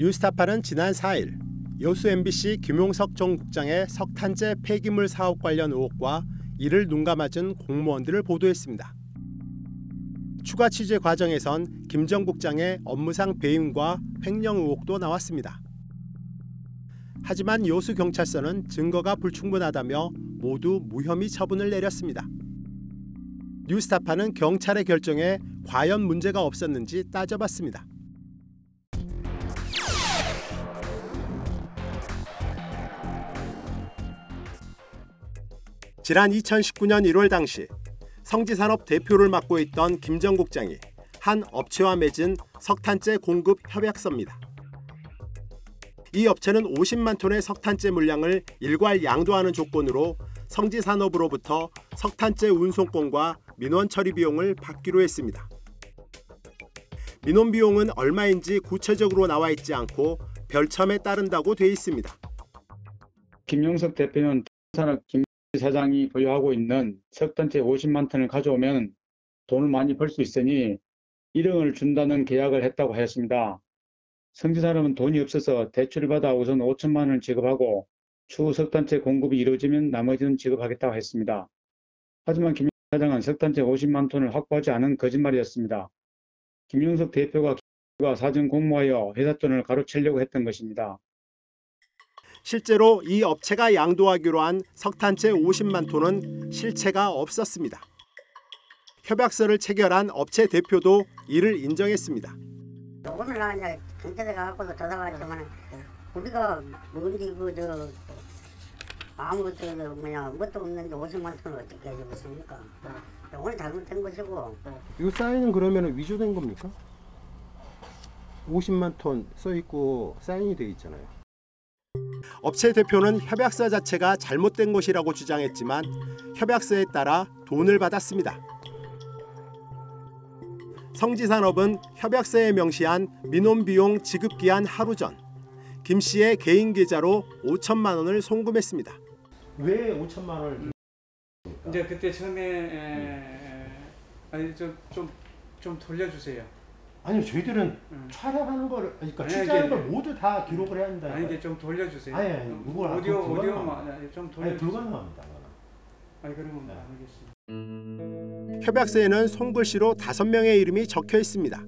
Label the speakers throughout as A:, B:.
A: 뉴스타파는 지난 4일 여수 MBC 김용석 전 국장의 석탄재 폐기물 사업 관련 의혹과 이를 눈감아준 공무원들을 보도했습니다. 추가 취재 과정에선 김 전 국장의 업무상 배임과 횡령 의혹도 나왔습니다. 하지만 여수 경찰서는 증거가 불충분하다며 모두 무혐의 처분을 내렸습니다. 뉴스타파는 경찰의 결정에 과연 문제가 없었는지 따져봤습니다. 지난 2019년 1월 당시 성지산업 대표를 맡고 있던 김전 국장이 한 업체와 맺은 석탄재 공급 협약서입니다. 이 업체는 50만 톤의 석탄재 물량을 일괄 양도하는 조건으로 성지산업으로부터 석탄재 운송권과 민원 처리 비용을 받기로 했습니다. 민원 비용은 얼마인지 구체적으로 나와 있지 않고 별첨에 따른다고 돼 있습니다.
B: 김용석 대표는 산업 김 사장이 보유하고 있는 석탄재 50만 톤을 가져오면 돈을 많이 벌 수 있으니 1억을 준다는 계약을 했다고 하였습니다. 성지산업은 돈이 없어서 대출을 받아 우선 5천만 원을 지급하고 추후 석탄재 공급이 이루어지면 나머지는 지급하겠다고 했습니다. 하지만 김 사장은 석탄재 50만 톤을 확보하지 않은 거짓말이었습니다. 김용석 대표가 사전 공모하여 회사 돈을 가로채려고 했던 것입니다.
A: 실제로 이 업체가 양도하기로 한 석탄재 50만 톤은 실체가 없었습니다. 협약서를 체결한 업체 대표도 이를 인정했습니다.
C: 오늘 나 이제 경찰에 가갖고도 조사받지만 우리가 뭔지 그저 아무것도 뭐냐 뭣도 없는데 50만 톤을 어떻게 해주겠습니까? 오늘 잘못된 것이고
A: 이 사인은 그러면 위조된 겁니까? 50만 톤 써 있고 사인이 돼 있잖아요. 업체 대표는 협약서 자체가 잘못된 것이라고 주장했지만 협약서에 따라 돈을 받았습니다. 성지산업은 협약서에 명시한 민원 비용 지급 기한 하루 전 김 씨의 개인 계좌로 5천만 원을 송금했습니다. 왜 5천만 원을?
D: 이제 그때 처음에 에, 아니 좀좀 좀 돌려주세요.
A: 아니요, 저희들은
D: 음.
A: 촬영하는 거를 그러니까
D: 아니,
A: 취재하는
D: 이게-
A: 걸 모두 다 기록을 해야 한다.
D: 아니 이제 좀 돌려주세요.
A: 아니, 아니,
D: 음,
A: 그걸
D: 오디오 오디오만 아니, 좀
A: 아니
D: 돌려주세요.
A: 불가능합니다.
D: 아니 그러면
A: 네.
D: 알겠습니다.
A: 협약서에는 손글씨로 다섯 명의 이름이 적혀 있습니다.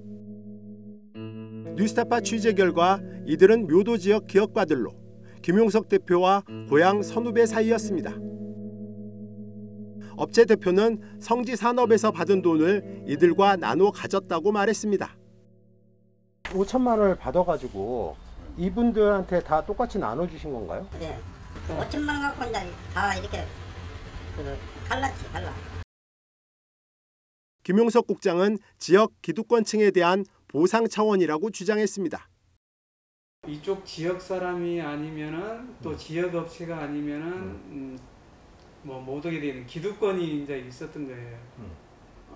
A: 뉴스타파 취재 결과 이들은 묘도 지역 기업가들로 김용석 대표와 고향 선후배 사이였습니다. 업체 대표는 성지 산업에서 받은 돈을 이들과 나눠 가졌다고 말했습니다. 5천만 원을 받아가지고 이분들한테 다 똑같이 나눠주신 건가요?
C: 예. 그 5천만 원 갖고 이제 다 이렇게 그 갈랐지 갈라.
A: 김용석 국장은 지역 기득권층에 대한 보상 차원이라고 주장했습니다.
D: 이쪽 지역 사람이 아니면은 또 지역 업체가 아니면은 음, 뭐못 오게 되는 기득권이 이제 있었던 거예요.
A: 음.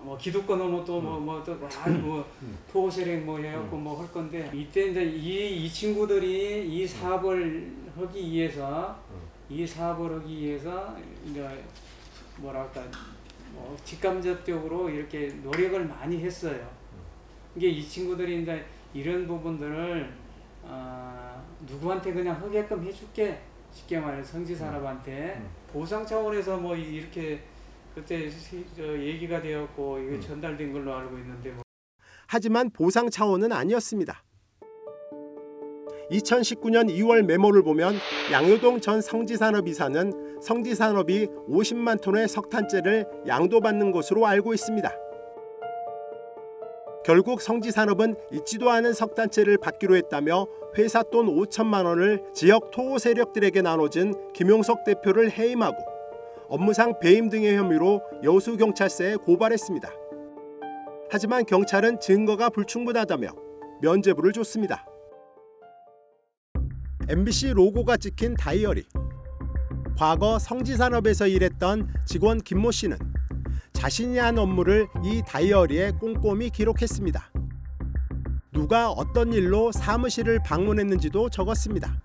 D: 뭐 하면 또뭐뭐또뭐 토세령 뭐 해갖고 뭐 할 건데 이때 이제 이, 이 친구들이 이 사업을 하기 위해서 이 사업을 하기 위해서 이제 뭐랄까 뭐 직감적으로 이렇게 노력을 많이 했어요. 이게 이 친구들이 이제 이런 부분들을 아, 누구한테 그냥 하게끔 해줄게. 쉽게 말해 성지 산업한테. 보상 차원에서 뭐 이렇게 그때 시- 저 얘기가 되었고 이게 전달된 걸로 알고 있는데 뭐
A: 하지만 보상 차원은 아니었습니다. 2019년 2월 메모를 보면 양효동 전 성지산업 이사는 성지산업이 50만 톤의 석탄재를 양도받는 것으로 알고 있습니다. 결국 성지산업은 있지도 않은 석탄재를 받기로 했다며 회사 돈 5천만 원을 지역 토호 세력들에게 나눠준 김용석 대표를 해임하고 업무상 배임 등의 혐의로 여수 경찰서에 고발했습니다. 하지만 경찰은 증거가 불충분하다며 면죄부를 줬습니다. MBC 로고가 찍힌 다이어리. 과거 성지산업에서 일했던 직원 김모 씨는 자신이 한 업무를 이 다이어리에 꼼꼼히 기록했습니다. 누가 어떤 일로 사무실을 방문했는지도 적었습니다.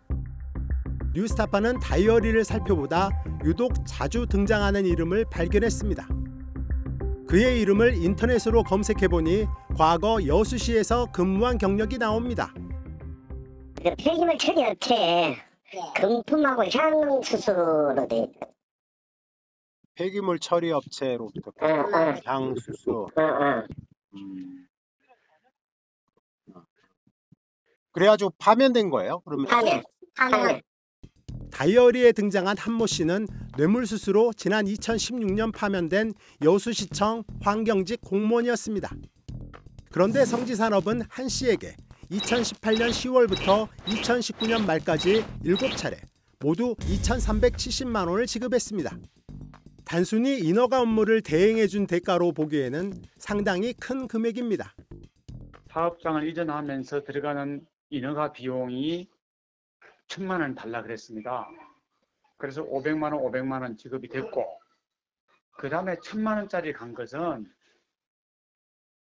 A: 뉴스타파는 다이어리를 살펴보다 유독 자주 등장하는 이름을 발견했습니다. 그의 이름을 인터넷으로 검색해 보니 과거 여수시에서 근무한 경력이 나옵니다.
E: 그 폐기물 처리 업체에 금품하고 향 수수로 돼 있다.
A: 폐기물 처리 업체로부터
E: 어, 어,
A: 향 수수.
E: 어, 어.
A: 음. 그래가지고 파면된 거예요. 그러면
E: 파면, 파면.
A: 다이어리에 등장한 한모 씨는 뇌물수수로 지난 2016년 파면된 여수시청 환경직 공무원이었습니다. 그런데 성지산업은 한 씨에게 2018년 10월부터 2019년 말까지 7차례 모두 2,370만 원을 지급했습니다. 단순히 인허가 업무를 대행해 준 대가로 보기에는 상당히 큰 금액입니다.
B: 사업장을 이전하면서 들어가는 인허가 비용이 천만 원 달라 그랬습니다. 그래서 500만 원, 500만 원 지급이 됐고, 그 다음에 천만 원짜리 간 것은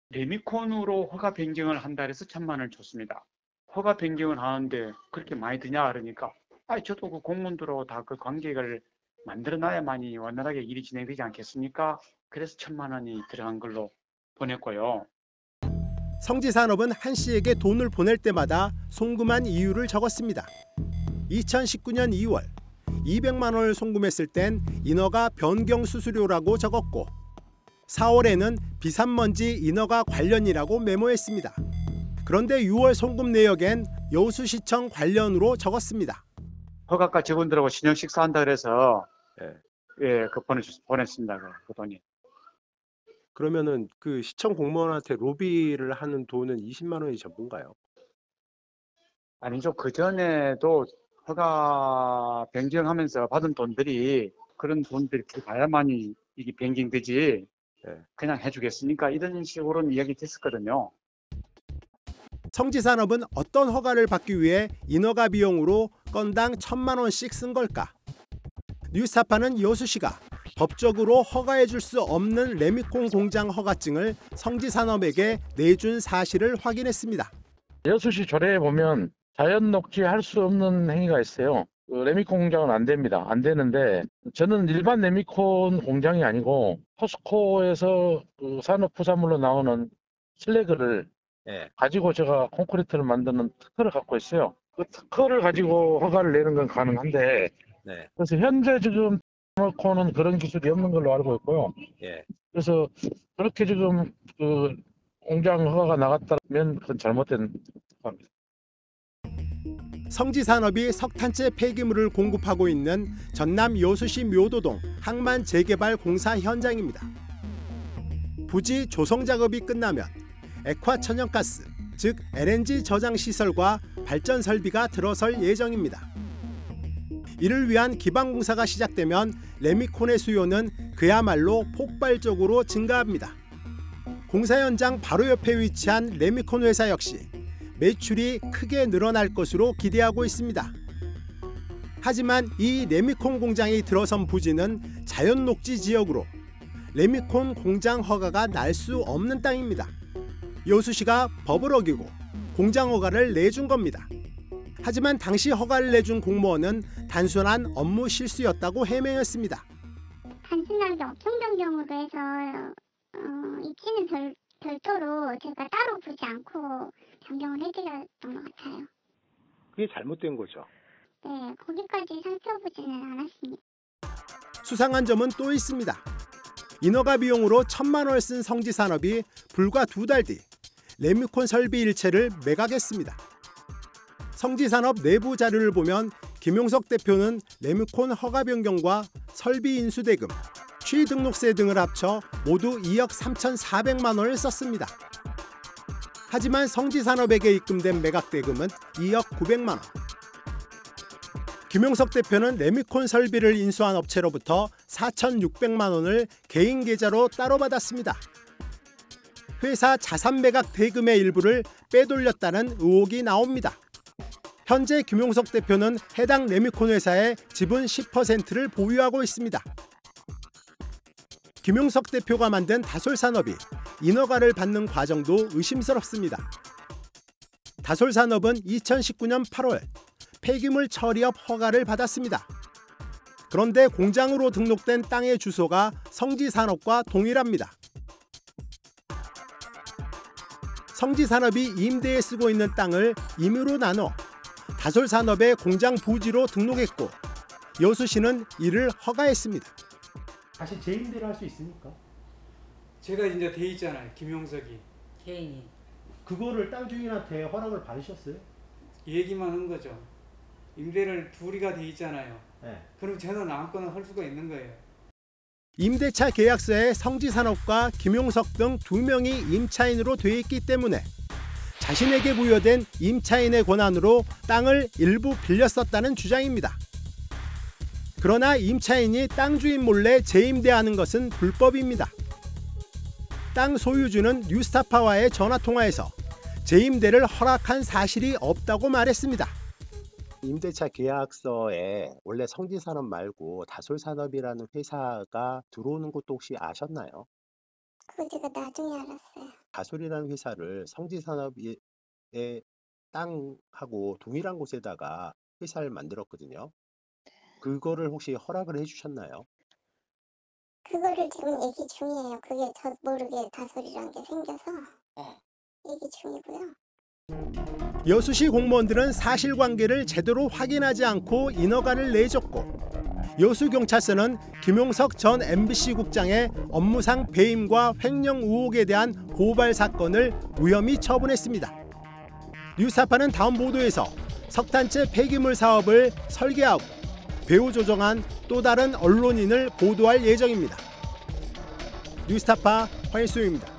B: 레미콘으로 허가 변경을 한다 해서 천만 원을 줬습니다. 허가 변경을 하는데 그렇게 많이 드냐 그러니까, 아, 저도 그 공무원들하고 다 그 관계를 만들어 놔야만이 원활하게 일이 진행되지 않겠습니까? 그래서 천만 원이 들어간 걸로 보냈고요.
A: 성지산업은 한 씨에게 돈을 보낼 때마다 송금한 이유를 적었습니다. 2019년 2월 200만 원을 송금했을 땐 인허가 변경 수수료라고 적었고 4월에는 비산먼지 인허가 관련이라고 메모했습니다. 그런데 6월 송금 내역엔 여수시청 관련으로 적었습니다.
B: 허가과 직원들하고 저녁 식사한다 그래서
A: 예.
B: 예, 그 보내 보냈습니다. 그, 그 돈이.
A: 그러면은 그 시청 공무원한테 로비를 하는 돈은 20만 원이 전부인가요?
B: 아니죠. 그 전에도 허가 변경하면서 받은 돈들이 그런 돈들이 가야만이 이게 변경되지.
A: 예.
B: 그냥 해주겠습니까? 이런 식으로는 이야기 됐었거든요.
A: 성지산업은 어떤 허가를 받기 위해 인허가 비용으로 건당 천만 원씩 쓴 걸까? 뉴스타파는 여수시가 법적으로 허가해 줄 수 없는 레미콘 공장 허가증을 성지산업에게 내준 사실을 확인했습니다.
F: 여수시 조례에 보면 자연 녹지 할 수 없는 행위가 있어요. 그 레미콘 공장은 안 됩니다. 안 되는데 저는 일반 레미콘 공장이 아니고 포스코에서 그 산업 부산물로 나오는 슬래그를
A: 예.
F: 가지고 제가 콘크리트를 만드는 특허를 갖고 있어요. 그 특허를 가지고 허가를 내는 건 가능한데
A: 네.
F: 그래서 현재 지금 레미콘은 그런 기술이 없는 걸로 알고 있고요.
A: 예.
F: 그래서 그렇게 지금 그 공장 허가가 나갔다면 그건 잘못된 특허입니다.
A: 성지 산업이 석탄재 폐기물을 공급하고 있는 전남 여수시 묘도동 항만 재개발 공사 현장입니다. 부지 조성 작업이 끝나면 액화 천연가스, 즉 LNG 저장 시설과 발전 설비가 들어설 예정입니다. 이를 위한 기반 공사가 시작되면 레미콘의 수요는 그야말로 폭발적으로 증가합니다. 공사 현장 바로 옆에 위치한 레미콘 회사 역시 매출이 크게 늘어날 것으로 기대하고 있습니다. 하지만 이 레미콘 공장이 들어선 부지는 자연 녹지 지역으로 레미콘 공장 허가가 날 수 없는 땅입니다. 여수시가 법을 어기고 공장 허가를 내준 겁니다. 하지만 당시 허가를 내준 공무원은 단순한 업무 실수였다고 해명했습니다.
G: 단순한 경, 평경 경우도 해서 어, 입지는 별, 별도로 제가 따로 보지 않고 변경을 해드렸던 것 같아요.
A: 그게 잘못된 거죠.
G: 네, 거기까지 살펴보지는 않았습니다.
A: 수상한 점은 또 있습니다. 인허가 비용으로 천만 원을 쓴 성지 산업이 불과 두 달 뒤 레미콘 설비 일체를 매각했습니다. 성지산업 내부 자료를 보면 김용석 대표는 레미콘 허가 변경과 설비 인수 대금, 취등록세 등을 합쳐 모두 2억 3,400만 원을 썼습니다. 하지만 성지산업에게 입금된 매각 대금은 2억 900만 원. 김용석 대표는 레미콘 설비를 인수한 업체로부터 4,600만 원을 개인 계좌로 따로 받았습니다. 회사 자산 매각 대금의 일부를 빼돌렸다는 의혹이 나옵니다. 현재 김용석 대표는 해당 레미콘 회사의 지분 10%를 보유하고 있습니다. 김용석 대표가 만든 다솔산업이 인허가를 받는 과정도 의심스럽습니다. 다솔산업은 2019년 8월 폐기물 처리업 허가를 받았습니다. 그런데 공장으로 등록된 땅의 주소가 성지산업과 동일합니다. 성지산업이 임대에 쓰고 있는 땅을 임의로 나눠 다솔 산업의 공장 부지로 등록했고 여수 씨는 이를 허가했습니다. 다시 재임대를 할 수 있습니까?
D: 제가 이제 돼 있잖아요. 김용석이
H: 개인이.
A: 그거를 땅 주인한테 허락을 받으셨어요?
D: 얘기만 한 거죠. 임대를 둘이가 돼 있잖아요.
A: 네.
D: 그럼 저는 아무거나 할 수가 있는 거예요.
A: 임대차 계약서에 성지산업과 김용석 등 두 명이 임차인으로 돼 있기 때문에 자신에게 부여된 임차인의 권한으로 땅을 일부 빌렸었다는 주장입니다. 그러나 임차인이 땅 주인 몰래 재임대하는 것은 불법입니다. 땅 소유주는 뉴스타파와의 전화 통화에서 재임대를 허락한 사실이 없다고 말했습니다. 임대차 계약서에 원래 성지산업 말고 다솔산업이라는 회사가 들어오는 것도 혹시 아셨나요?
G: 그거 제가 나중에 알았어요.
A: 다솔이라는 회사를 성지산업의 땅하고 동일한 곳에다가 회사를 만들었거든요. 그거를 혹시 허락을 해주셨나요?
G: 그거를 지금 얘기 중이에요. 그게 저 모르게 다솔이란 게 생겨서 얘기 중이고요.
A: 여수시 공무원들은 사실관계를 제대로 확인하지 않고 인허가를 내줬고 여수경찰서는 김용석 전 MBC 국장의 업무상 배임과 횡령 의혹에 대한 고발 사건을 무혐의 처분했습니다. 뉴스타파는 다음 보도에서 석탄재 폐기물 사업을 설계하고 배후 조정한 또 다른 언론인을 보도할 예정입니다. 뉴스타파 황일수입니다.